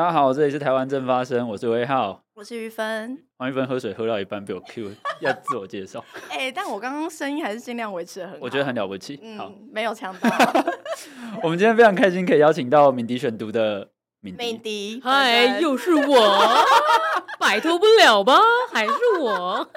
大家好，这里是台湾正发生，我是威浩，我是于芬。王玉芬喝水喝到一半被我 Q，要自我介绍。哎、欸，但我刚刚声音还是尽量维持的很好，我觉得很了不起。嗯、好，没有强到。我们今天非常开心，可以邀请到敏迪选读的敏迪。敏迪，嗨，又是我，摆脱不了吧？还是我。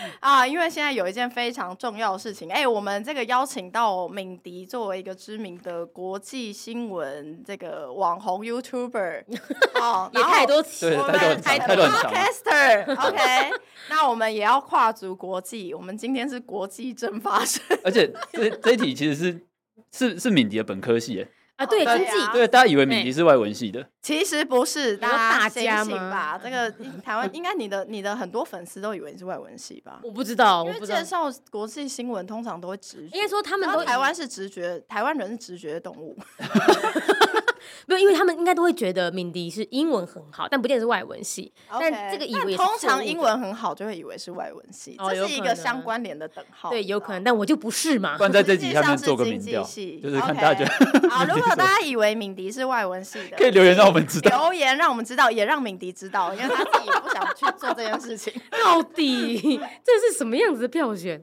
啊，因为现在有一件非常重要的事情，哎、欸，我们这个邀请到敏迪作为一个知名的国际新闻这个网红 YouTuber，哦，也太多期，对，太多很长，Podcaster，OK，那我们也要跨足国际，我们今天是国际正发生，而且这这一题其实是是是敏迪的本科系，哎。啊，对，经济，对，大家以为敏迪是外文系的，其实不是，大家醒醒吧？这个台湾应该你的你的很多粉丝都以为你是外文系吧？我不知道，因为介绍国际新闻通常都会直觉，应该说他们都台湾是直觉，台湾人是直觉的动物。没有，因为他们应该都会觉得敏迪是英文很好，但不见得是外文系。Okay, 但这个以为通常英文很好就会以为是外文系，哦、这是一个相关联的等号。对，有可能，但我就不是嘛。关在这集下面做个民调，就是看大家。好，如果大家以为敏迪是外文系的，可以留言让我们知道。留言让我们知道，也让敏迪知道，因为他自己也不想去做这件事情。到底这是什么样子的票选？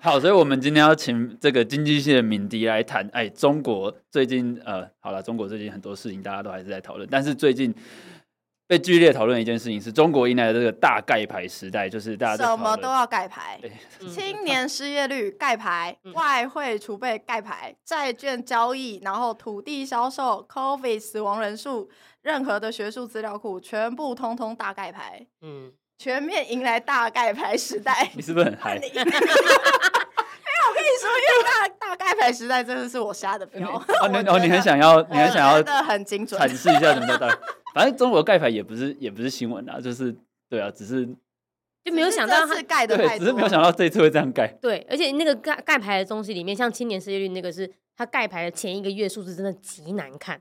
好，所以我们今天要请这个经济系的敏迪来谈。哎，中国最近呃，好了，中国最近很多事情大家都还是在讨论，但是最近被剧烈讨论的一件事情是中国迎来的这个大盖牌时代，就是大家什么都要盖牌，对青年失业率盖牌，外汇储备盖牌，债券交易，然后土地销售，COVID 死亡人数，任何的学术资料库全部通通大盖牌，嗯。全面迎来大盖牌时代，你是不是很嗨？因为大大盖牌时代真的是我瞎的票。哦，你哦，你很想要，你很想要，的很精准，阐释一下什么叫大。反正中国盖牌也不是，也不是新闻啊，就是对啊，只是就没有想到是盖的，对，只是没有想到这一次会这样盖。对，而且那个盖盖牌的东西里面，像青年失业率那个是，是他盖牌的前一个月数字真的极难看。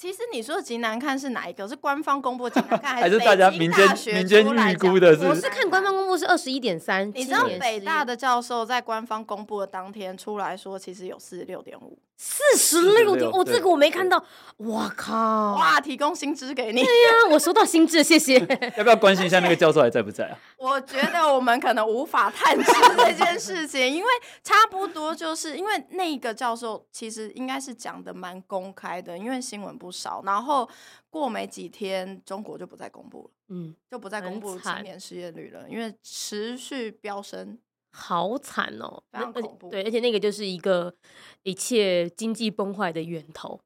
其实你说的极难看是哪一个？是官方公布的极难看，还是大家民间民间预估的是？我是看官方公布是二十一点三。你知道北大的教授在官方公布的当天出来说，其实有四十六点五。四十六点，哦，这个我没看到，我靠！哇，提供新知给你。对呀，我收到新知，谢谢。要不要关心一下那个教授还在不在啊？我觉得我们可能无法探知这件事情，因为差不多就是因为那个教授其实应该是讲的蛮公开的，因为新闻不少。然后过没几天，中国就不再公布了，嗯，就不再公布青年失业率了，因为持续飙升。好惨哦，非常恐怖。对，而且那个就是一个一切经济崩坏的源头。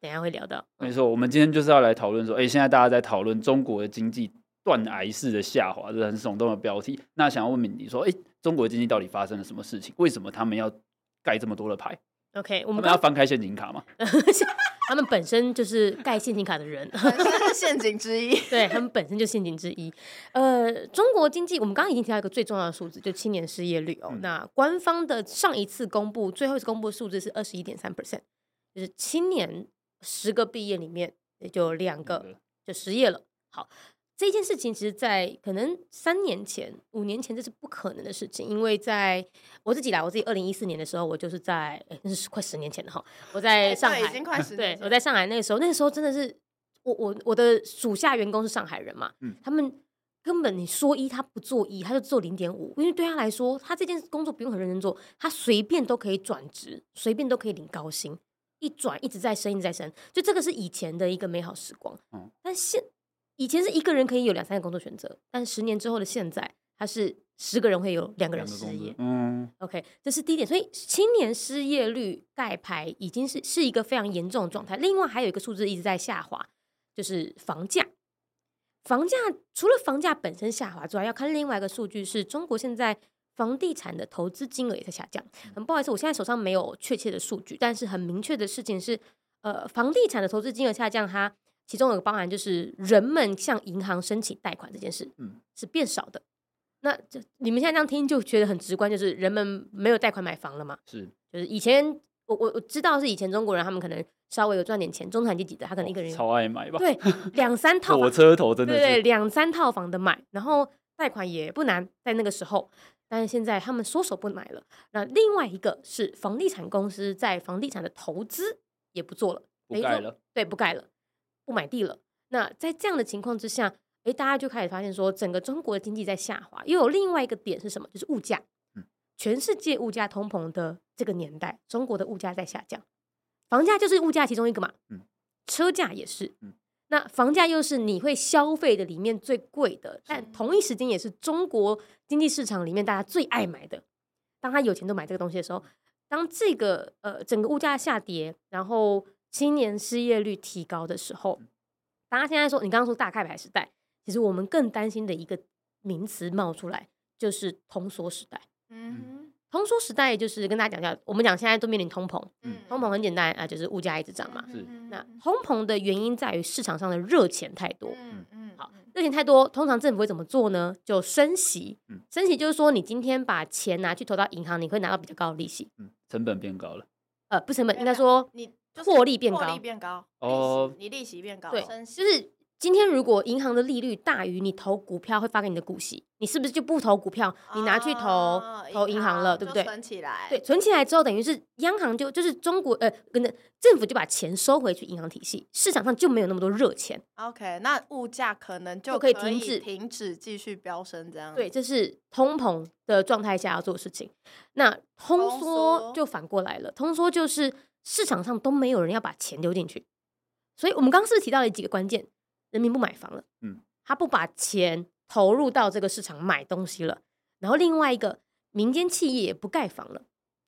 等一下会聊到。没错，我们今天就是要来讨论说，哎，现在大家在讨论中国的经济断崖式的下滑，这是很耸动的标题。那想要问敏迪说，哎，中国经济到底发生了什么事情？为什么他们要盖这么多的牌？OK，我们要翻开陷阱卡吗？他们本身就是盖陷阱卡的人，陷阱之一。对，他们本身就陷阱之一。呃，中国经济，我们刚刚已经提到一个最重要的数字，就青年失业率哦。嗯、那官方的上一次公布，最后一次公布的数字是二十一点三 percent，就是青年十个毕业里面也就两个就失业了。好。这件事情其实，在可能三年前、五年前，这是不可能的事情，因为在我自己来，我自己二零一四年的时候，我就是在，哎，那是快十年前了哈，我在上海，已经快十年，对，我在上海那个时候，那个时候真的是，我我我的属下员工是上海人嘛，嗯，他们根本你说一，他不做一，他就做零点五，因为对他来说，他这件工作不用很认真做，他随便都可以转职，随便都可以领高薪，一转一直在升，一直在升，就这个是以前的一个美好时光，嗯，但现以前是一个人可以有两三个工作选择，但十年之后的现在，他是十个人会有两个人失业。嗯，OK，这是第一点。所以青年失业率盖牌已经是是一个非常严重的状态。另外还有一个数字一直在下滑，就是房价。房价除了房价本身下滑之外，要看另外一个数据，是中国现在房地产的投资金额也在下降。很不好意思，我现在手上没有确切的数据，但是很明确的事情是，呃，房地产的投资金额下降，它。其中有个包含就是人们向银行申请贷款这件事，嗯，是变少的。那这你们现在这样听就觉得很直观，就是人们没有贷款买房了嘛？是，就是以前我我我知道是以前中国人他们可能稍微有赚点钱，中产阶级的他可能一个人超爱买吧？对，两三 套火车头真的是对，两三套房的买，然后贷款也不难，在那个时候，但是现在他们缩手不买了。那另外一个是房地产公司在房地产的投资也不做了，不盖了，对，不盖了。不买地了。那在这样的情况之下，诶，大家就开始发现说，整个中国的经济在下滑。又有另外一个点是什么？就是物价。全世界物价通膨的这个年代，中国的物价在下降，房价就是物价其中一个嘛。嗯车价也是。嗯那房价又是你会消费的里面最贵的，但同一时间也是中国经济市场里面大家最爱买的。当他有钱都买这个东西的时候，当这个呃整个物价下跌，然后青年失业率提高的时候，大家现在说你刚刚说大开牌时代，其实我们更担心的一个名词冒出来，就是通缩时代。嗯，通缩时代就是跟大家讲一下，我们讲现在都面临通膨，嗯，通膨很简单啊，就是物价一直涨嘛。是，那通膨的原因在于市场上的热钱太多。嗯嗯，好，热钱太多，通常政府会怎么做呢？就升息。嗯，升息就是说，你今天把钱拿去投到银行，你会拿到比较高的利息。嗯，成本变高了。呃，不，成本应该说你获利变高，获利变高。哦，你利息变高，对，就是。今天如果银行的利率大于你投股票会发给你的股息，你是不是就不投股票，你拿去投、哦、投银行了，对不对？存起来，对，存起来之后，等于是央行就就是中国呃，跟着政府就把钱收回去银行体系，市场上就没有那么多热钱。OK，那物价可能就可以停止停止继续飙升，这样对，这是通膨的状态下要做的事情。那通缩就反过来了，通缩就是市场上都没有人要把钱丢进去，所以我们刚刚是不是提到了几个关键？人民不买房了，嗯，他不把钱投入到这个市场买东西了，然后另外一个民间企业也不盖房了，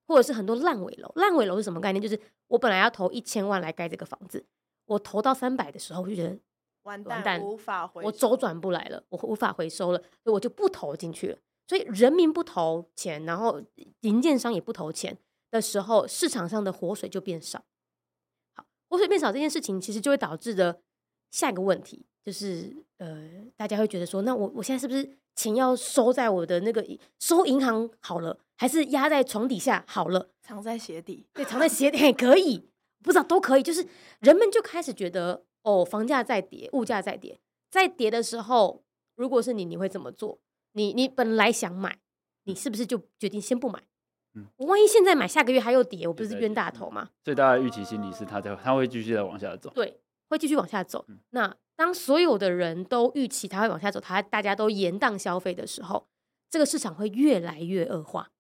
或者是很多烂尾楼。烂尾楼是什么概念？就是我本来要投一千万来盖这个房子，我投到三百的时候，我就觉得完蛋，完蛋，无法回，我周转不来了，我无法回收了，所以我就不投进去了。所以人民不投钱，然后营建商也不投钱的时候，市场上的活水就变少。好，活水变少这件事情，其实就会导致的。下一个问题就是，呃，大家会觉得说，那我我现在是不是钱要收在我的那个收银行好了，还是压在床底下好了？藏在鞋底，对，藏在鞋底 也可以，不知道都可以。就是人们就开始觉得，哦，房价在跌，物价在跌，在跌的时候，如果是你，你会怎么做？你你本来想买，你是不是就决定先不买？嗯，我万一现在买，下个月还有跌，我不是冤大头吗？最大的预期心理是，它在它会继续再往下走。对。会继续往下走。那当所有的人都预期它会往下走，它大家都延宕消费的时候，这个市场会越来越恶化。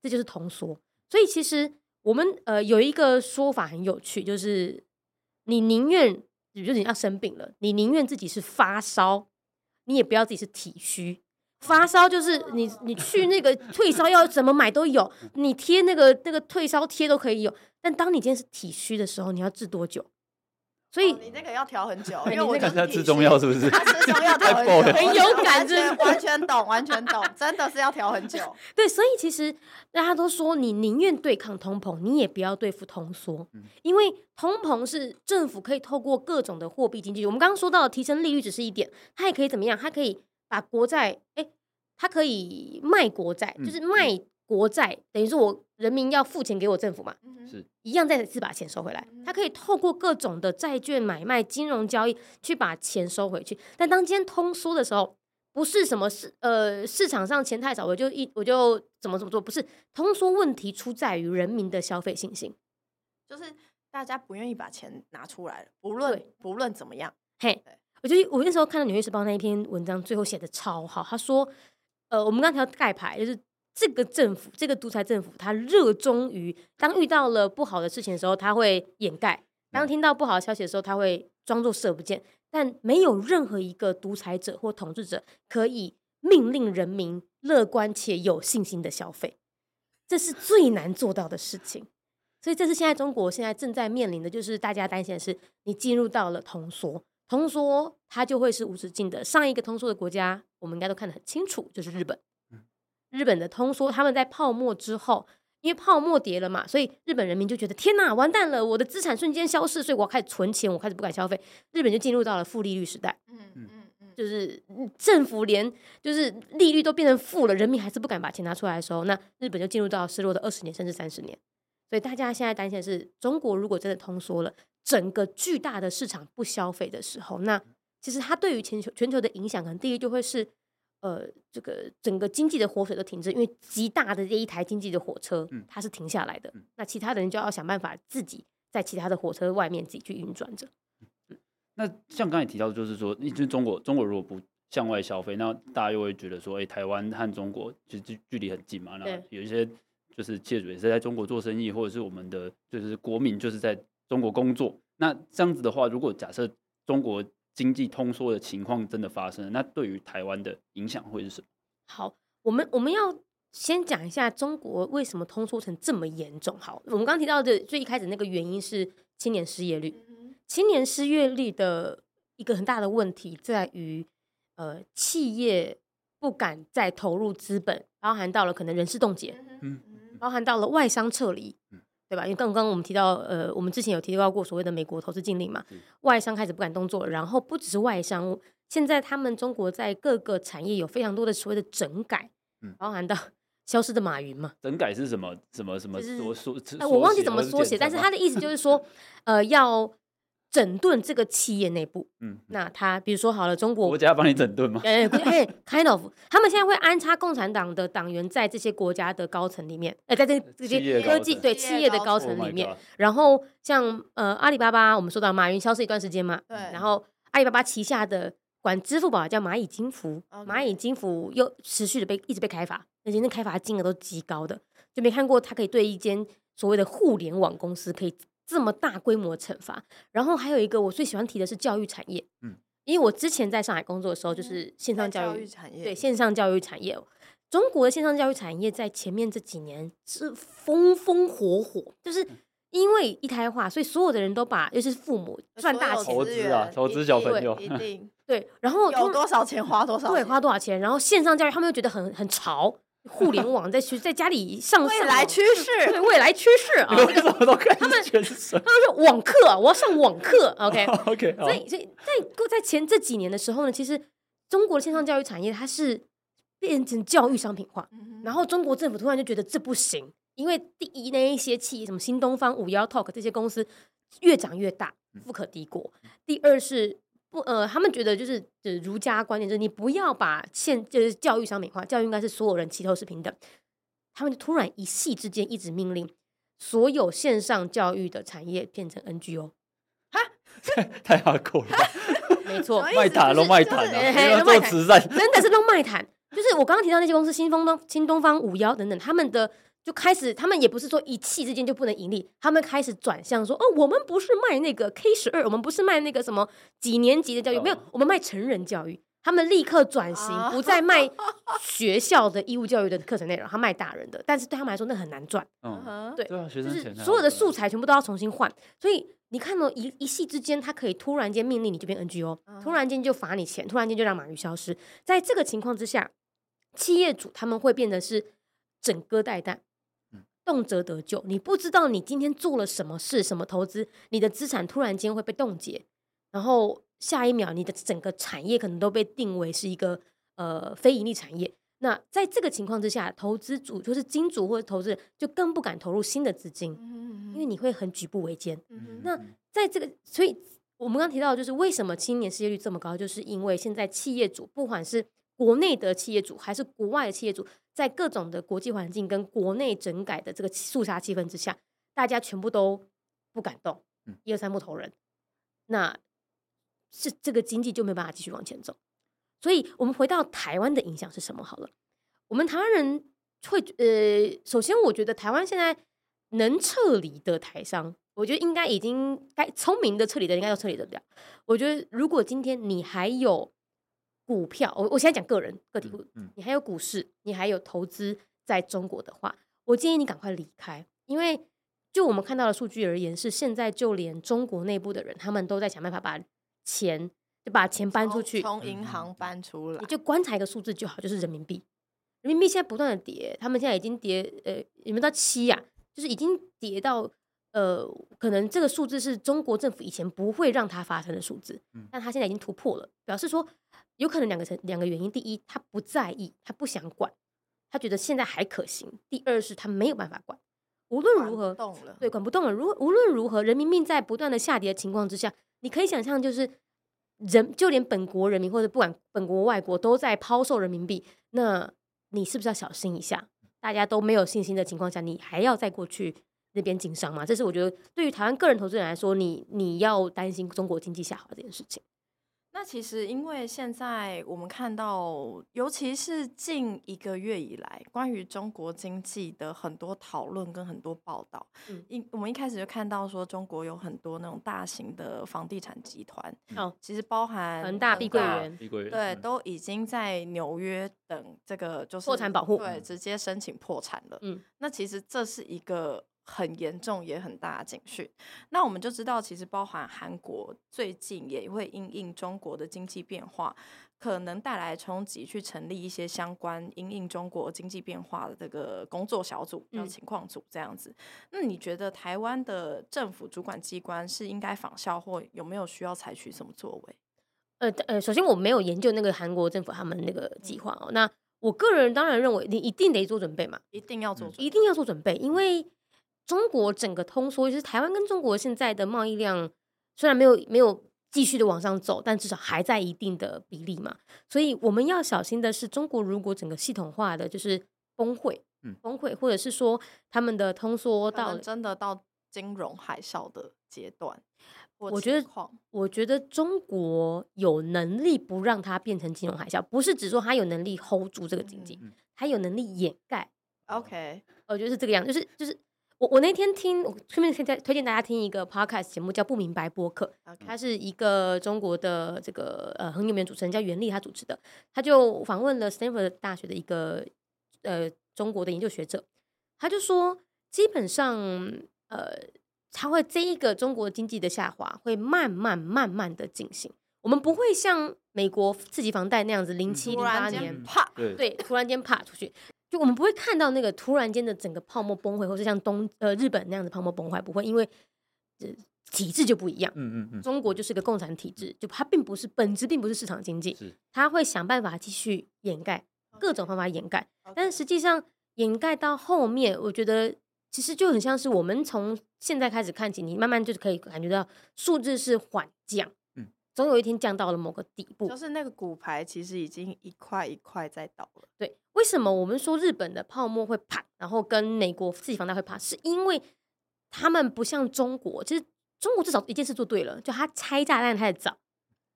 这就是通缩。所以其实我们呃有一个说法很有趣，就是你宁愿，比如说你要生病了，你宁愿自己是发烧，你也不要自己是体虚。发烧就是你你去那个退烧药怎么买都有，你贴那个那个退烧贴都可以有。但当你今天是体虚的时候，你要治多久？所以、哦、你那个要调很久，因为我看他吃中药是不是？他吃中药调很久，很有感，觉完全懂，完全懂，真的是要调很久。对，所以其实大家都说，你宁愿对抗通膨，你也不要对付通缩，因为通膨是政府可以透过各种的货币经济，我们刚刚说到的提升利率只是一点，它也可以怎么样？它可以把国债，哎，它可以卖国债，就是卖。国债等于说，我人民要付钱给我政府嘛，是一样再次把钱收回来。他可以透过各种的债券买卖、金融交易去把钱收回去。但当今天通缩的时候，不是什么市呃市场上钱太少，我就一我就怎么怎么做，不是通缩问题出在于人民的消费信心，就是大家不愿意把钱拿出来了，不论不论怎么样。嘿，我觉得我那时候看到《纽约时报》那一篇文章，最后写的超好。他说，呃，我们刚才盖牌就是。这个政府，这个独裁政府，他热衷于当遇到了不好的事情的时候，他会掩盖；当听到不好的消息的时候，他会装作视而不见。但没有任何一个独裁者或统治者可以命令人民乐观且有信心的消费，这是最难做到的事情。所以，这是现在中国现在正在面临的，就是大家担心的是，你进入到了通缩，通缩它就会是无止境的。上一个通缩的国家，我们应该都看得很清楚，就是日本。日本的通缩，他们在泡沫之后，因为泡沫跌了嘛，所以日本人民就觉得天哪，完蛋了，我的资产瞬间消失，所以我开始存钱，我开始不敢消费，日本就进入到了负利率时代。嗯嗯嗯，就是政府连就是利率都变成负了，人民还是不敢把钱拿出来的时候，那日本就进入到失落的二十年甚至三十年。所以大家现在担心的是，中国如果真的通缩了，整个巨大的市场不消费的时候，那其实它对于全球全球的影响，可能第一就会是。呃，这个整个经济的活水都停滞，因为极大的这一台经济的火车，它是停下来的。嗯、那其他的人就要想办法自己在其他的火车外面自己去运转着。那像刚才提到的，就是说，因为中国中国如果不向外消费，那大家又会觉得说，哎、欸，台湾和中国其实距离很近嘛，那有一些就是企业主也是在中国做生意，或者是我们的就是国民就是在中国工作。那这样子的话，如果假设中国经济通缩的情况真的发生，那对于台湾的影响会是什么？好，我们我们要先讲一下中国为什么通缩成这么严重。好，我们刚刚提到的最一开始那个原因是青年失业率，青年失业率的一个很大的问题在于。呃，企业不敢再投入资本，包含到了可能人事冻结，嗯，包含到了外商撤离，嗯，对吧？因为刚刚我们提到，呃，我们之前有提到过所谓的美国投资禁令嘛，外商开始不敢动作，然后不只是外商，现在他们中国在各个产业有非常多的所谓的整改，嗯，包含到 消失的马云嘛，整改是什么？什么什么？缩缩？哎，我忘记怎么缩写，但是他的意思就是说，呃，要。整顿这个企业内部，嗯，那他比如说好了，中国国家帮你整顿吗？哎哎，kind of，他们现在会安插共产党的党员在这些国家的高层里面，哎，在这这些科技对企业的高层。里面，然后像呃阿里巴巴，我们说到马云消失一段时间嘛，对，然后阿里巴巴旗下的管支付宝叫蚂蚁金服，蚂蚁金服又持续的被一直被开发，而且那开发金额都极高的，就没看过他可以对一间所谓的互联网公司可以。这么大规模惩罚，然后还有一个我最喜欢提的是教育产业，嗯，因为我之前在上海工作的时候，就是线上教育，教育产业，对线上教育产业，中国的线上教育产业在前面这几年是风风火火，就是因为一胎化，所以所有的人都把，尤其是父母赚大钱投资啊，投资小朋友，一定。对，然后有多少钱花多少，对，花多少钱，然后线上教育他们又觉得很很潮。互联网在去在家里上未来趋势，对未来趋势啊！他们？他们说网课，我要上网课。OK OK。所以所以在在前这几年的时候呢，其实中国的线上教育产业它是变成教育商品化，然后中国政府突然就觉得这不行，因为第一那一些企业什么新东方、五幺 Talk 这些公司越长越大，富可敌国。第二是。不，呃，他们觉得就是，就是儒家观念，就是你不要把现就是教育商品化，教育应该是所有人齐头是平等。他们就突然一夕之间一直命令，所有线上教育的产业变成 NGO，哈，太哈扣了，没错，卖毯都卖毯，做慈善，真的是都卖毯，就是我刚刚提到那些公司，新东东、新东方、五幺等等，他们的。就开始，他们也不是说一气之间就不能盈利，他们开始转向说，哦，我们不是卖那个 K 十二，我们不是卖那个什么几年级的教育，没有，我们卖成人教育。他们立刻转型，不再卖 学校的义务教育的课程内容，他卖大人的，但是对他们来说那很难赚。嗯，对，就是所有的素材全部都要重新换，所以你看到一一夕之间，他可以突然间命令你就变 NGO，突然间就罚你钱，突然间就让马云消失。在这个情况之下，企业主他们会变得是整戈待旦。动辄得救，你不知道你今天做了什么事、什么投资，你的资产突然间会被冻结，然后下一秒你的整个产业可能都被定为是一个呃非盈利产业。那在这个情况之下，投资主就是金主或者投资人就更不敢投入新的资金，因为你会很举步维艰。那在这个，所以我们刚提到，就是为什么青年失业率这么高，就是因为现在企业主不管是国内的企业主还是国外的企业主，在各种的国际环境跟国内整改的这个肃杀气氛之下，大家全部都不敢动，一二三木头人，那是这个经济就没办法继续往前走。所以，我们回到台湾的影响是什么？好了，我们台湾人会呃，首先我觉得台湾现在能撤离的台商，我觉得应该已经该聪明的撤离的应该要撤离得了。我觉得如果今天你还有。股票，我我现在讲个人个体户，你还有股市，你还有投资在中国的话，我建议你赶快离开，因为就我们看到的数据而言，是现在就连中国内部的人，他们都在想办法把钱就把钱搬出去，从银行搬出来，你就观察一个数字就好，就是人民币，人民币现在不断的跌，他们现在已经跌，呃，有没有到七呀？就是已经跌到。呃，可能这个数字是中国政府以前不会让它发生的数字，但它现在已经突破了，表示说有可能两个成两个原因：第一，他不在意，他不想管，他觉得现在还可行；第二是他没有办法管，无论如何，对，管不动了。如无论如何，人民币在不断的下跌的情况之下，你可以想象，就是人就连本国人民或者不管本国外国都在抛售人民币，那你是不是要小心一下？大家都没有信心的情况下，你还要再过去？那边经商嘛。这是我觉得对于台湾个人投资人来说，你你要担心中国经济下滑这件事情。那其实，因为现在我们看到，尤其是近一个月以来，关于中国经济的很多讨论跟很多报道，嗯，一我们一开始就看到说，中国有很多那种大型的房地产集团，哦，其实包含恒大、碧桂园、碧桂园，对，都已经在纽约等这个就是破产保护，对，直接申请破产了。嗯，那其实这是一个。很严重也很大的警讯，那我们就知道，其实包含韩国最近也会因应中国的经济变化，可能带来冲击，去成立一些相关因应中国经济变化的这个工作小组，叫情况组这样子。嗯、那你觉得台湾的政府主管机关是应该仿效，或有没有需要采取什么作为？呃呃，首先我没有研究那个韩国政府他们那个计划哦。那我个人当然认为，你一定得做准备嘛，一定要做准备，一定要做准备，因为。中国整个通缩，就是台湾跟中国现在的贸易量虽然没有没有继续的往上走，但至少还在一定的比例嘛。所以我们要小心的是，中国如果整个系统化的就是崩溃，嗯，崩溃，或者是说他们的通缩到真的到金融海啸的阶段，我觉得，我觉得中国有能力不让它变成金融海啸，不是只说它有能力 hold 住这个经济，它有能力掩盖。OK，我觉得是这个样，就是就是。我我那天听，我顺便推荐推荐大家听一个 podcast 节目，叫《不明白播客》。他是一个中国的这个呃很有名的主持人，叫袁立，他主持的。他就访问了 Stanford 大学的一个呃中国的研究学者，他就说，基本上呃他会这一个中国经济的下滑会慢慢慢慢的进行，我们不会像美国刺激房贷那样子，零七零八年啪，对，突然间啪出去。就我们不会看到那个突然间的整个泡沫崩溃，或是像东呃日本那样的泡沫崩坏，不会，因为呃体制就不一样。嗯嗯嗯，中国就是个共产体制，就它并不是本质，并不是市场经济，它会想办法继续掩盖各种方法掩盖，但是实际上掩盖到后面，我觉得其实就很像是我们从现在开始看起，你慢慢就可以感觉到数字是缓降。总有一天降到了某个底部，就是那个骨牌其实已经一块一块在倒了。对，为什么我们说日本的泡沫会啪，然后跟美国自己房贷会啪，是因为他们不像中国，其实中国至少一件事做对了，就他拆炸弹太早。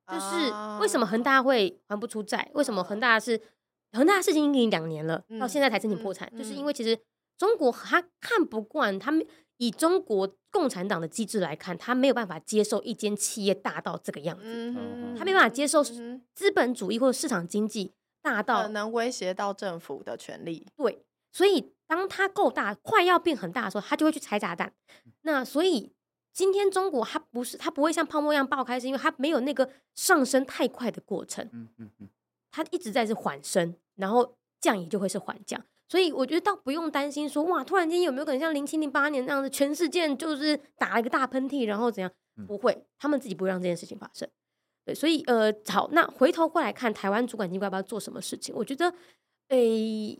就是为什么恒大会还不出债？为什么恒大是恒大的事情已经两年了，到现在才申请破产？就是因为其实中国他看不惯他们。以中国共产党的机制来看，他没有办法接受一间企业大到这个样子，嗯、他没办法接受资本主义或者市场经济大到能威胁到政府的权利。对，所以当他够大，快要变很大的时候，他就会去拆炸弹。那所以今天中国它不是，它不会像泡沫一样爆开，是因为它没有那个上升太快的过程。嗯嗯嗯，它一直在是缓升，然后降也就会是缓降。所以我觉得倒不用担心说哇，突然间有没有可能像零七零八年那样子，全世界就是打了一个大喷嚏，然后怎样？不会，他们自己不会让这件事情发生。对，所以呃，好，那回头过来看台湾主管机关要不要做什么事情？我觉得，诶、欸，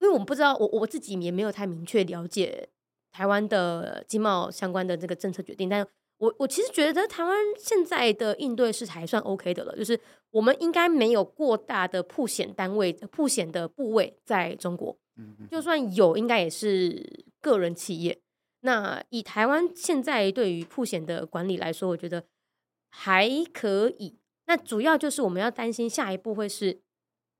因为我们不知道，我我自己也没有太明确了解台湾的经贸相关的这个政策决定，但。我我其实觉得台湾现在的应对是还算 OK 的了，就是我们应该没有过大的曝险单位、曝险的部位在中国，就算有，应该也是个人企业。那以台湾现在对于曝险的管理来说，我觉得还可以。那主要就是我们要担心下一步会是，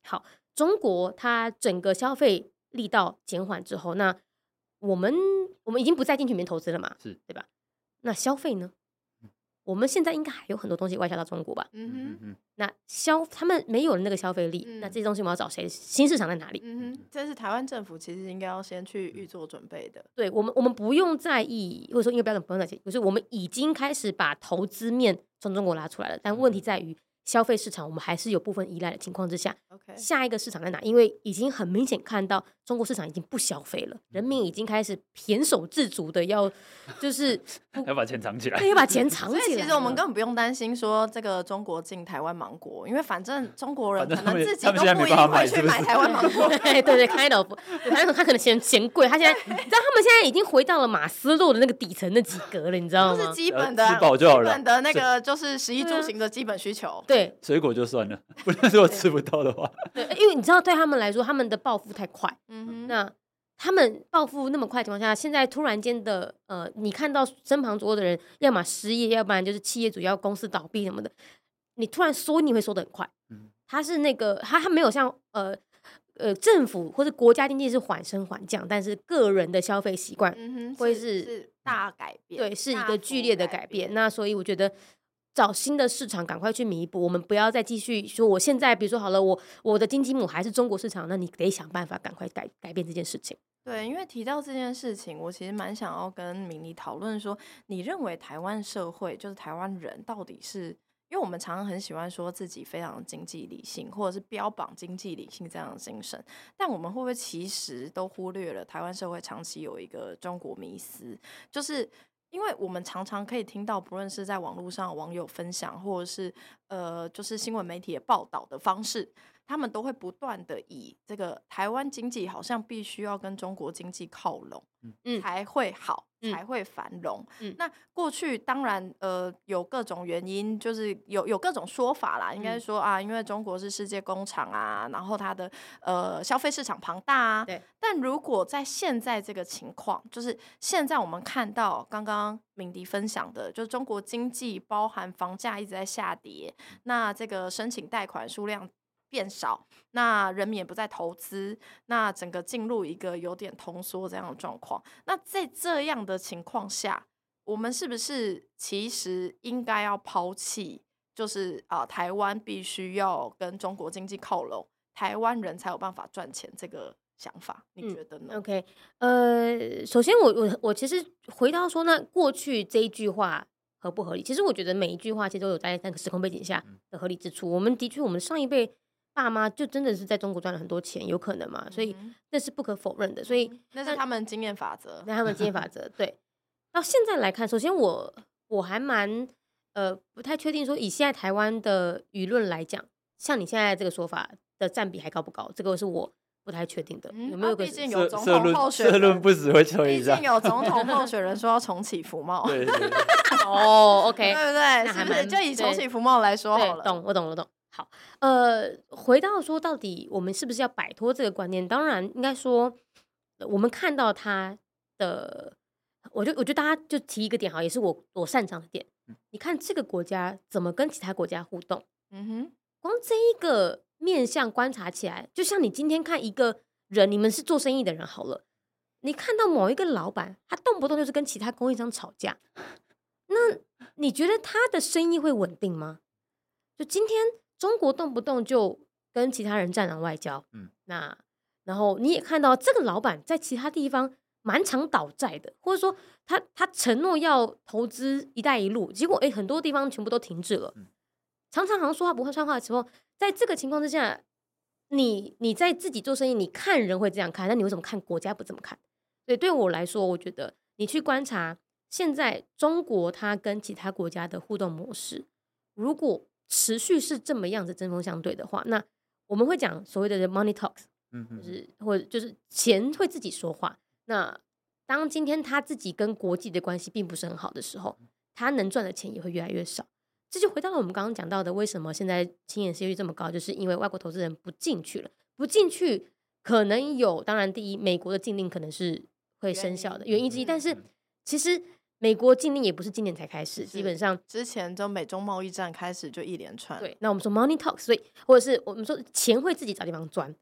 好，中国它整个消费力道减缓之后，那我们我们已经不在进去里面投资了嘛，是对吧？那消费呢？我们现在应该还有很多东西外销到中国吧？嗯哼，那消他们没有了那个消费力，嗯、那这些东西我们要找谁？新市场在哪里？嗯哼，这是台湾政府其实应该要先去预做准备的。对我们，我们不用在意，或者说因为标准不用在意，就是我们已经开始把投资面从中国拉出来了，但问题在于。消费市场，我们还是有部分依赖的情况之下，Okay. 下一个市场在哪？因为已经很明显看到中国市场已经不消费了，人民已经开始胼手自足的要，就是要把钱藏起来，对，要把钱藏起来。所以其实我们根本不用担心说这个中国进台湾芒果，因为反正 中国人可能自己都不一定会去买台湾芒果。对对对，kind of，他他可能嫌嫌贵，他现在 你知道他们现在已经回到了马斯洛的那个底层的几格了，你知道吗？就是基本的，基本的那个就是食衣住行的基本需求。对。对，水果就算了，不然如果吃不到的话。对，因为你知道，对他们来说，他们的暴富太快。嗯哼，那他们暴富那么快的情况下，现在突然间的呃，你看到身旁左右的人，要么失业，要不然就是企业主要公司倒闭什么的，你突然缩，你会缩的很快。嗯，他是那个他他没有像呃呃政府或者国家经济是缓升缓降，但是个人的消费习惯会是，是，是大改变，对，是一个剧烈的改变。改变那所以我觉得。找新的市场，赶快去弥补。我们不要再继续说，我现在比如说好了，我我的金鸡母还是中国市场，那你得想办法赶快改改变这件事情。对，因为提到这件事情，我其实蛮想要跟明妮讨论说，你认为台湾社会就是台湾人到底是？因为我们常常很喜欢说自己非常经济理性，或者是标榜经济理性这样的精神，但我们会不会其实都忽略了台湾社会长期有一个中国迷思，就是。因为我们常常可以听到，不论是在网络上网友分享，或者是呃，就是新闻媒体的报道的方式。他们都会不断的以这个台湾经济好像必须要跟中国经济靠拢，嗯，才会好，嗯、才会繁荣。嗯，那过去当然呃有各种原因，就是有有各种说法啦。应该说啊，因为中国是世界工厂啊，然后它的呃消费市场庞大啊。对。但如果在现在这个情况，就是现在我们看到刚刚敏迪分享的，就是中国经济包含房价一直在下跌，那这个申请贷款数量。变少，那人民也不再投资，那整个进入一个有点通缩这样的状况。那在这样的情况下，我们是不是其实应该要抛弃，就是啊、呃，台湾必须要跟中国经济靠拢，台湾人才有办法赚钱这个想法？你觉得呢？嗯，OK，呃，首先我我我其实回到说，那过去这一句话合不合理？其实我觉得每一句话其实都有在那个时空背景下的合理之处。我们的确，我们上一辈。爸妈就真的是在中国赚了很多钱，有可能嘛？所以那是不可否认的。所以那是他们经验法则，那他们经验法则。对，到现在来看，首先我我还蛮呃不太确定说，以现在台湾的舆论来讲，像你现在这个说法的占比还高不高？这个是我不太确定的。嗯、有没有个？毕竟有总统候选人，社论不只会抽一下。毕竟有总统候选人说要重启服贸。对，对，对。哦，OK，对不对？是不是就以重启服贸来说好了。懂，我懂，我懂。好，呃，回到说，到底我们是不是要摆脱这个观念？当然，应该说，我们看到他的，我就我觉得大家就提一个点，好，也是我我擅长的点。你看这个国家怎么跟其他国家互动？嗯哼，光这一个面向观察起来，就像你今天看一个人，你们是做生意的人好了，你看到某一个老板，他动不动就是跟其他供应商吵架，那你觉得他的生意会稳定吗？就今天。中国动不动就跟其他人战狼外交，嗯，那然后你也看到这个老板在其他地方蛮常倒债的，或者说他他承诺要投资“一带一路”，结果诶很多地方全部都停滞了。常常好像说话不会算话的时候，在这个情况之下，你你在自己做生意，你看人会这样看，那你为什么看国家不这么看？所以对我来说，我觉得你去观察现在中国它跟其他国家的互动模式，如果。持续是这么样子针锋相对的话，那我们会讲所谓的 money talks，就是或者就是钱会自己说话。那当今天他自己跟国际的关系并不是很好的时候，他能赚的钱也会越来越少。这就回到了我们刚刚讲到的，为什么现在青眼失业率这么高，就是因为外国投资人不进去了。不进去可能有，当然第一，美国的禁令可能是会生效的原因之一，但是其实。美国禁令也不是今年才开始，基本上之前就美中贸易战开始就一连串。对，那我们说 money talks，所以或者是我们说钱会自己找地方钻。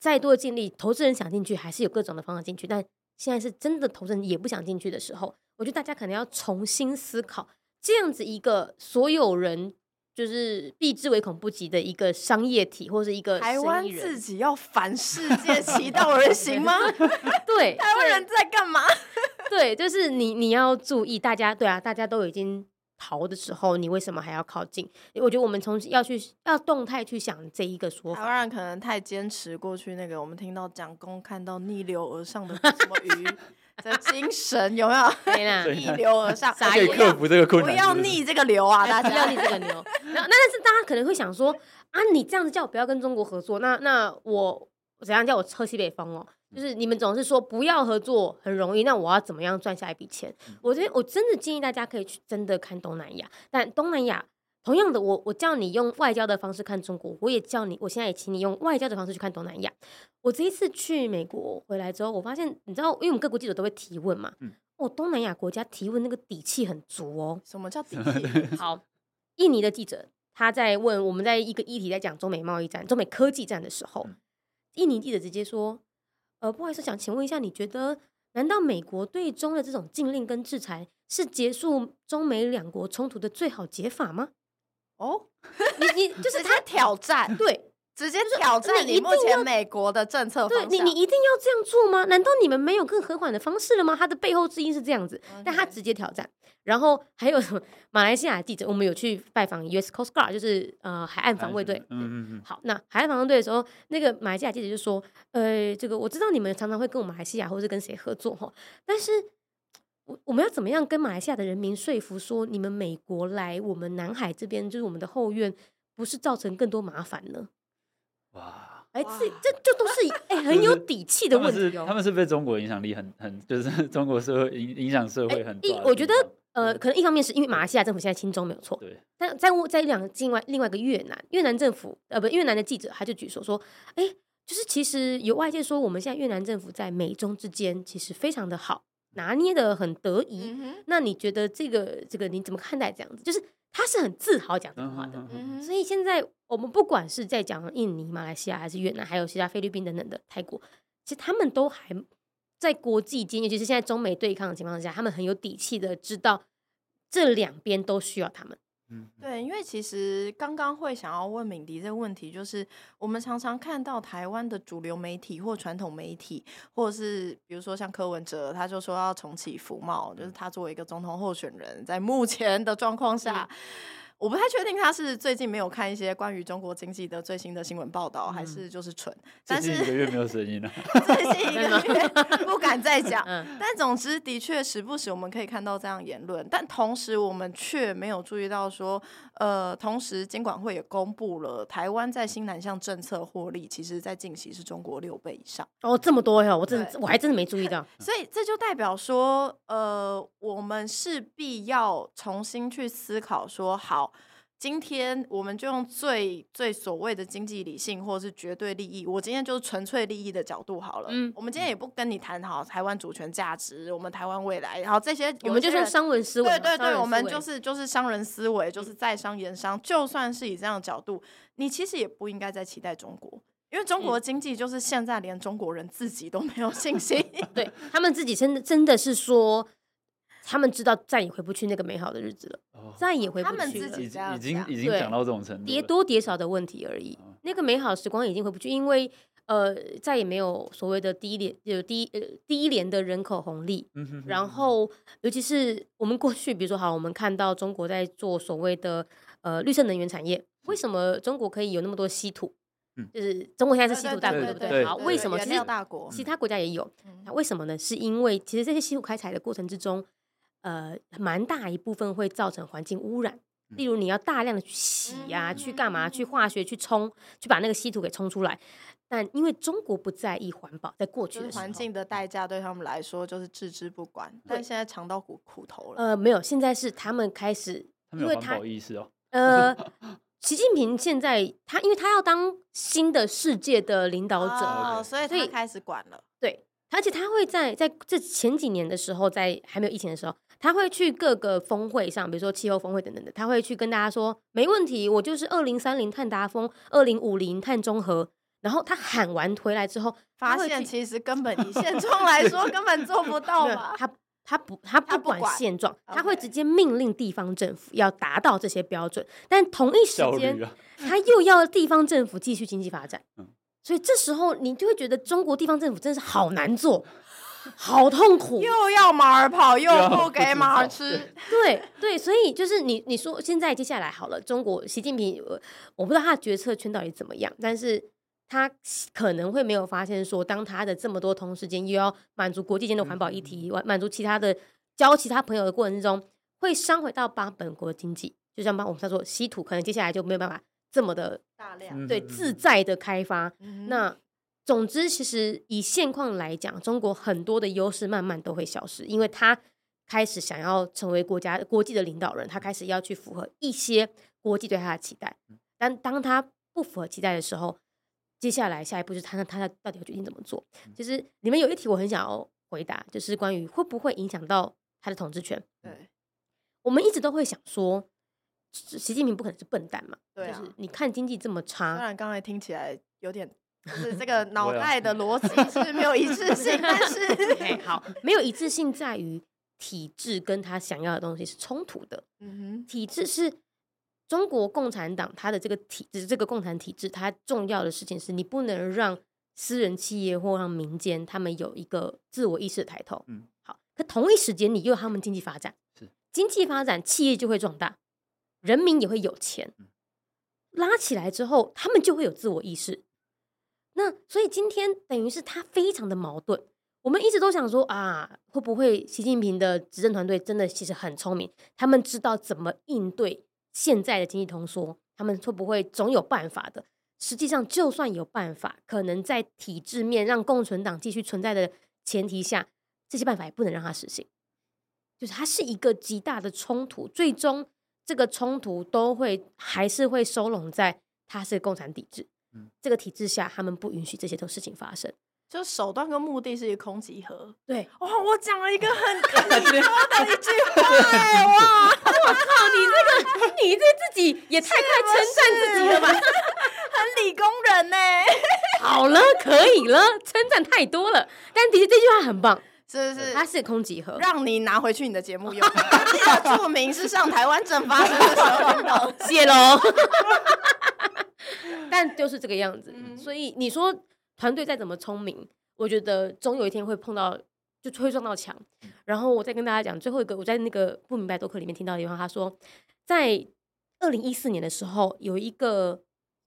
再多的禁令，投资人想进去还是有各种的方法进去，但现在是真的投资人也不想进去的时候，我觉得大家可能要重新思考这样子一个所有人就是避之唯恐不及的一个商业体，或者是一个台湾自己要反世界其道而行吗？对，台湾人在干嘛？对，就是你，你要注意，大家对啊，大家都已经逃的时候，你为什么还要靠近？我觉得我们从要去要动态去想这一个说法。台湾人可能太坚持过去那个，我们听到蒋公看到逆流而上的什么鱼 的精神，有没有？对啦，逆流而上，可以克服这个困难，不要逆这个流啊！大家不 要逆这个流。那那但是大家可能会想说啊，你这样子叫我不要跟中国合作，那那我怎样叫我喝西北风哦？就是你们总是说不要合作很容易，那我要怎么样赚下一笔钱？我觉得我真的建议大家可以去真的看东南亚，但东南亚同样的，我我叫你用外交的方式看中国，我也叫你，我现在也请你用外交的方式去看东南亚。我这一次去美国回来之后，我发现，你知道，因为我们各国记者都会提问嘛，嗯，哦，东南亚国家提问那个底气很足哦。什么叫底气？好，印尼的记者他在问我们在一个议题在讲中美贸易战、中美科技战的时候，印尼记者直接说，呃，不好意思，想请问一下，你觉得？难道美国对中的这种禁令跟制裁是结束中美两国冲突的最好解法吗？哦，你你就 是他挑战，对，直接挑战你目前美国的政策方向。对，你你一定要这样做吗？难道你们没有更和缓的方式了吗？他的背后之音是这样子，但他直接挑战。然后还有什么？马来西亚的记者，我们有去拜访 U.S. Coast Guard，就是呃海岸防卫队。嗯嗯嗯。好，那海岸防卫队的时候，那个马来西亚记者就说：“呃，这个我知道你们常常会跟我们马来西亚或者是跟谁合作哈，但是我我们要怎么样跟马来西亚的人民说服说，你们美国来我们南海这边就是我们的后院，不是造成更多麻烦呢？”哇。哎，这这就都是哎很有底气的问题哦。他们是被中国影响力很很，就是 中国社会影影响社会很一。我觉得呃，可能一方面是因为马来西亚政府现在亲中没有错，对。但在在两境外另外一个越南，越南政府呃不越南的记者他就举手说，哎，就是其实有外界说我们现在越南政府在美中之间其实非常的好，拿捏的很得宜。那你觉得这个这个你怎么看待这样子？就是。他是很自豪讲这种话的，嗯、所以现在我们不管是在讲印尼、马来西亚，还是越南，还有其他菲律宾等等的泰国，其实他们都还在国际间，尤其是现在中美对抗的情况下，他们很有底气的知道这两边都需要他们。嗯，对，因为其实刚刚会想要问敏迪这个问题，就是我们常常看到台湾的主流媒体或传统媒体，或者是比如说像柯文哲，他就说要重启服贸，就是他作为一个总统候选人，在目前的状况下。嗯我不太确定他是最近没有看一些关于中国经济的最新的新闻报道，还是就是蠢。但是最近一个月没有声音了，最近一个月 不敢再讲。但总之，的确时不时我们可以看到这样言论，但同时我们却没有注意到说，呃，同时监管会也公布了台湾在新南向政策获利，其实在近期是中国六倍以上。哦，这么多哟，我真的我还真的没注意到。所以这就代表说，呃，我们势必要重新去思考说，好。今天我们就用最最所谓的经济理性，或者是绝对利益。我今天就是纯粹利益的角度好了。嗯，我们今天也不跟你谈好台湾主权价值，我们台湾未来，然后这些我们就是商人思维。对对对，我们就是就是商人思维，就是在商言商。就算是以这样的角度，你其实也不应该再期待中国，因为中国的经济就是现在连中国人自己都没有信心。对他们自己真的真的是说。他们知道再也回不去那个美好的日子了，哦、再也回不去了。他们自己已经已经讲到这种程度，叠多叠少的问题而已。哦、那个美好的时光已经回不去，因为呃，再也没有所谓的低廉有低呃低廉的人口红利。嗯、哼哼然后，尤其是我们过去，比如说好，我们看到中国在做所谓的呃绿色能源产业，为什么中国可以有那么多稀土？嗯、就是中国现在是稀土大国，对不对？好，为什么？其实其他国家也有。那、嗯、为什么呢？是因为其实这些稀土开采的过程之中。呃，蛮大一部分会造成环境污染，例如你要大量的去洗呀、啊，去干嘛？去化学去冲，去把那个稀土给冲出来。但因为中国不在意环保，在过去的环境的代价对他们来说就是置之不管，但现在尝到苦苦头了。呃，没有，现在是他们开始，因为他意思哦。呃，习近平现在他，因为他要当新的世界的领导者，哦，所以他开始管了。对，而且他会在在这前几年的时候，在还没有疫情的时候。他会去各个峰会上，比如说气候峰会等等的，他会去跟大家说，没问题，我就是二零三零碳达峰，二零五零碳中和。然后他喊完回来之后，发现其实根本以现状来说根本做不到嘛。他他不他不管现状，他，他会直接命令地方政府要达到这些标准，但同一时间、啊、他又要地方政府继续经济发展。嗯、所以这时候你就会觉得中国地方政府真是好难做。好痛苦，又要马儿跑，又不给马儿吃。对对，所以就是你你说现在接下来好了，中国习近平，我不知道他的决策圈到底怎么样，但是他可能会没有发现说，当他的这么多同时间又要满足国际间的环保议题，满满足其他的交其他朋友的过程之中，会伤回到帮本国的经济，就像帮我们他说稀土，可能接下来就没有办法这么的大量。对自在的开发，那。总之，其实以现况来讲，中国很多的优势慢慢都会消失，因为他开始想要成为国家国际的领导人，他开始要去符合一些国际对他的期待。但当他不符合期待的时候，接下来下一步就是他他他到底要决定怎么做。其实里面有一题我很想要回答，就是关于会不会影响到他的统治权。对，我们一直都会想说，习近平不可能是笨蛋嘛。对啊，就是你看经济这么差，虽然刚才听起来有点。是这个 脑袋的逻辑是没有一致性，但是、okay, 好，没有一致性在于体制跟他想要的东西是冲突的。嗯哼，体制是中国共产党它的这个体制，这个共产体制，它重要的事情是你不能让私人企业或让民间他们有一个自我意识的抬头。嗯，好，可同一时间你又有他们经济发展，是经济发展，企业就会壮大，人民也会有钱，拉起来之后，他们就会有自我意识。那所以今天等于是他非常的矛盾。我们一直都想说啊，会不会习近平的执政团队真的其实很聪明，他们知道怎么应对现在的经济通缩，他们会不会总有办法的？实际上，就算有办法，可能在体制面让共存党继续存在的前提下，这些办法也不能让它实行。就是它是一个极大的冲突，最终这个冲突都会还是会收拢在它是共产体制。这个体制下，他们不允许这些都事情发生，就手段跟目的是一个空集合。对，哇，我讲了一个很很理科的一句话，哇，我靠，你这个你这自己也太快称赞自己了吧，很理工人呢。好了，可以了，称赞太多了，但的确这句话很棒，是不是？它是空集合，让你拿回去你的节目用。要注明是上台湾正发生的时候谢喽。但就是这个样子，嗯、所以你说团队再怎么聪明，我觉得总有一天会碰到，就会撞到墙。然后我再跟大家讲最后一个，我在那个不明白多课里面听到的地方，他说，在二零一四年的时候，有一个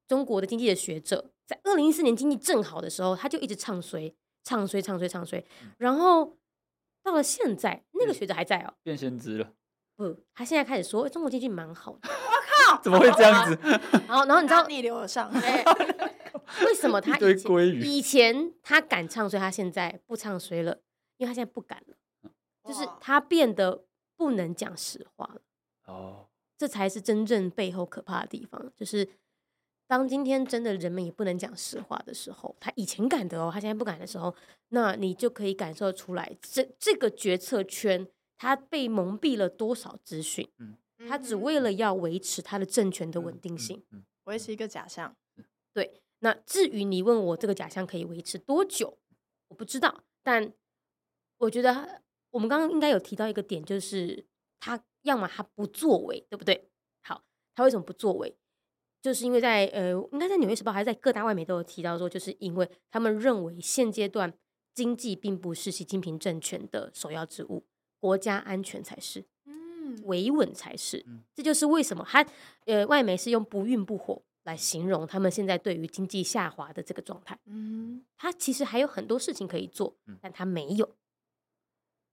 中国的经济的学者，在二零一四年经济正好的时候，他就一直唱衰，唱衰，唱衰，唱衰。然后到了现在，那个学者还在哦，变先知了。不，他现在开始说中国经济蛮好的。怎么会这样子？然后，然后你知道逆流而上，欸、为什么他以前以前他敢唱衰，他现在不唱衰了？因为他现在不敢了，就是他变得不能讲实话了。哦，这才是真正背后可怕的地方。就是当今天真的人们也不能讲实话的时候，他以前敢的哦，他现在不敢的时候，那你就可以感受出来，这这个决策圈他被蒙蔽了多少资讯。嗯。他只为了要维持他的政权的稳定性，维持一个假象。对，那至于你问我这个假象可以维持多久，我不知道。但我觉得我们刚刚应该有提到一个点，就是他要么他不作为，对不对？好，他为什么不作为？就是因为在呃，应该在《纽约时报》还是在各大外媒都有提到说，就是因为他们认为现阶段经济并不是习近平政权的首要之务，国家安全才是。维稳才是，这就是为什么他呃，外媒是用不孕不火来形容他们现在对于经济下滑的这个状态。嗯，他其实还有很多事情可以做，但他没有。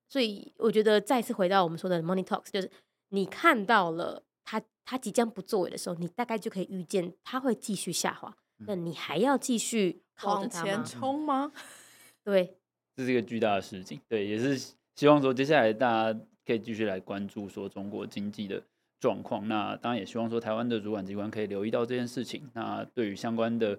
所以我觉得再次回到我们说的 Money Talks，就是你看到了他他即将不作为的时候，你大概就可以预见他会继续下滑。那你还要继续往前冲吗？对，这是一个巨大的事情。对，也是希望说接下来大家。可以继续来关注说中国经济的状况，那当然也希望说台湾的主管机关可以留意到这件事情。那对于相关的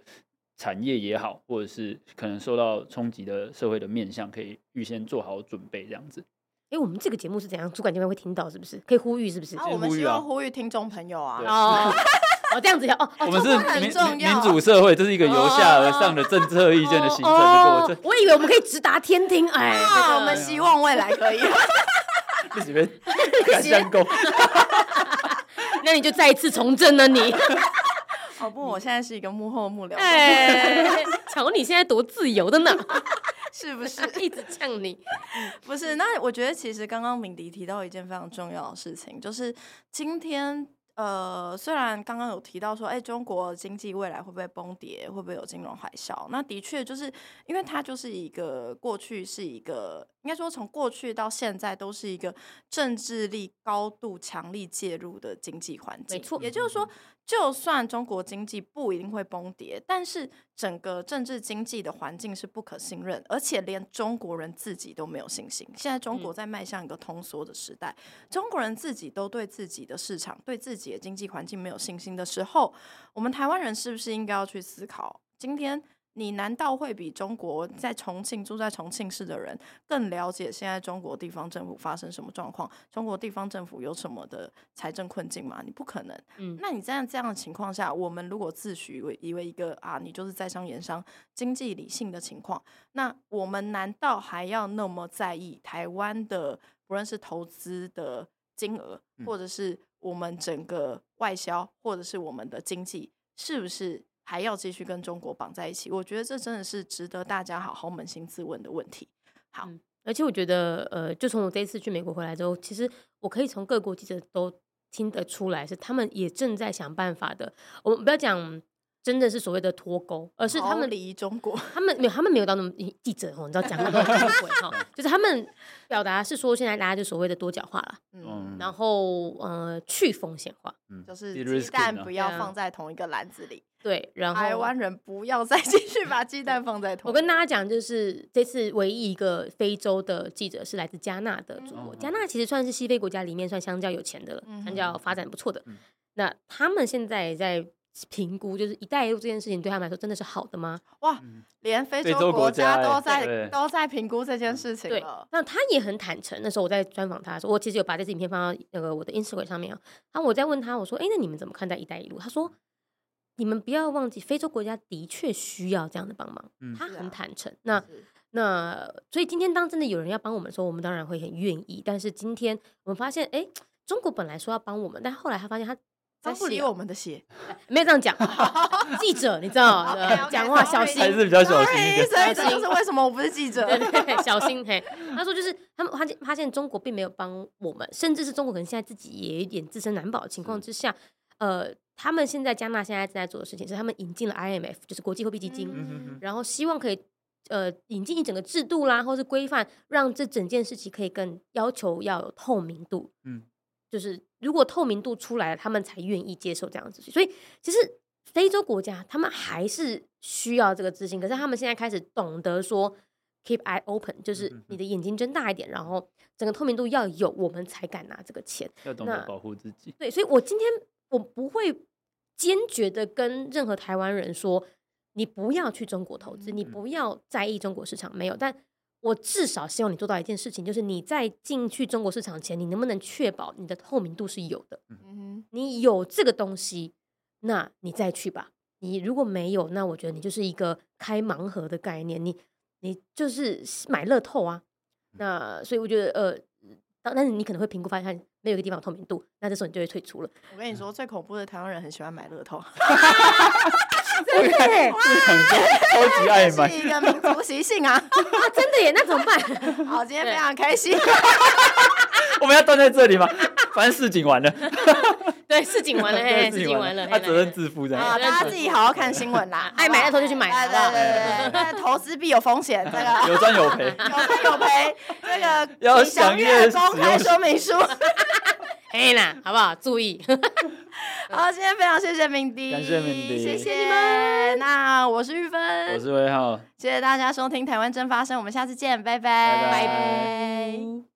产业也好，或者是可能受到冲击的社会的面向，可以预先做好准备，这样子。哎、欸，我们这个节目是怎样？主管机关会听到是不是？可以呼吁是不是？啊，我们希望呼吁听众朋友啊。哦，哦，这样子要哦。我们是民民主社会，这是一个由下而上的政策意见的形成的过程。我以为我们可以直达天听，哎，啊、我们希望未来可以。这几边干相公，那你就再一次从政了你。哦不，我现在是一个幕后幕僚。哎，瞧你现在多自由的呢，是不是？一直呛你，不是？那我觉得其实刚刚敏迪提到一件非常重要的事情，就是今天。呃，虽然刚刚有提到说，哎，中国经济未来会不会崩跌，会不会有金融海啸？那的确就是因为它就是一个过去是一个，应该说从过去到现在都是一个政治力高度强力介入的经济环境。没错，也就是说，就算中国经济不一定会崩跌，但是整个政治经济的环境是不可信任，而且连中国人自己都没有信心。现在中国在迈向一个通缩的时代，中国人自己都对自己的市场、对自己的经济环境没有信心的时候，我们台湾人是不是应该要去思考今天？你难道会比中国在重庆住在重庆市的人更了解现在中国地方政府发生什么状况？中国地方政府有什么的财政困境吗？你不可能。嗯，那你在这样的情况下，我们如果自诩为以为一个啊，你就是在商言商、经济理性的情况，那我们难道还要那么在意台湾的不论是投资的金额，或者是我们整个外销，或者是我们的经济，是不是？还要继续跟中国绑在一起，我觉得这真的是值得大家好好扪心自问的问题。好，嗯、而且我觉得，呃，就从我这一次去美国回来之后，其实我可以从各国记者都听得出来，是他们也正在想办法的。我们不要讲。真的是所谓的脱钩，而是他们离中国，他们没有，他们没有到那么记者哦，你知道讲的都很隐晦哈，就是他们表达是说，现在大家就所谓的多角化了，嗯，然后呃去风险化，嗯，就是鸡蛋不要放在同一个篮子里，对，然后台湾人不要再继续把鸡蛋放在同。我跟大家讲，就是这次唯一一个非洲的记者是来自加纳的主播，加纳其实算是西非国家里面算相较有钱的了，嗯相较发展不错的，那他们现在在。评估就是“一带一路”这件事情对他们来说真的是好的吗？哇，连非洲国家都在都在评估这件事情了。对，那他也很坦诚。那时候我在专访他的时候，我其实有把这支影片放到那个我的 Instagram 上面啊。然后我在问他，我说：“哎，那你们怎么看待‘一带一路’？”他说：“你们不要忘记，非洲国家的确需要这样的帮忙。”他很坦诚。那那所以今天当真的有人要帮我们的时候，我们当然会很愿意。但是今天我们发现，哎，中国本来说要帮我们，但后来他发现他。他不理我们的血，没有这样讲。记者，你知道，讲话小心，还是比较小心一以这就是为什么我不是记者，小心嘿。他说，就是他们发现发现中国并没有帮我们，甚至是中国可能现在自己也有一点自身难保的情况之下，呃，他们现在加纳现在正在做的事情是，他们引进了 IMF，就是国际货币基金，然后希望可以呃引进一整个制度啦，或是规范，让这整件事情可以更要求要有透明度。嗯。就是如果透明度出来了，他们才愿意接受这样子。所以其实非洲国家他们还是需要这个资金，可是他们现在开始懂得说 keep eye open，就是你的眼睛睁大一点，然后整个透明度要有，我们才敢拿这个钱。要懂得保护自己。对，所以我今天我不会坚决的跟任何台湾人说，你不要去中国投资，你不要在意中国市场，没有，但。我至少希望你做到一件事情，就是你在进去中国市场前，你能不能确保你的透明度是有的？嗯，你有这个东西，那你再去吧。你如果没有，那我觉得你就是一个开盲盒的概念，你你就是买乐透啊。那所以我觉得，呃，但是你可能会评估发现没有一个地方有透明度，那这时候你就会退出了。我跟你说，最恐怖的台湾人很喜欢买乐透。真的 超级爱买，是一个民族习性啊！啊，真的耶，那怎么办？好，今天非常开心。我们要断在这里吗？反正事情完了。对，市井完了，事情完了，他责任自负这样。大家自己好好看新闻啦，爱买的时候就去买。对对对对，投资必有风险，这个有赚有赔，有赚有赔。这个 要详阅公开说明书。可 以啦，好不好？注意。好，今天非常谢谢敏迪，感谢敏迪，谢谢你们。那我是玉芬，我是威浩，谢谢大家收听《台湾真发生》，我们下次见，拜拜，拜拜。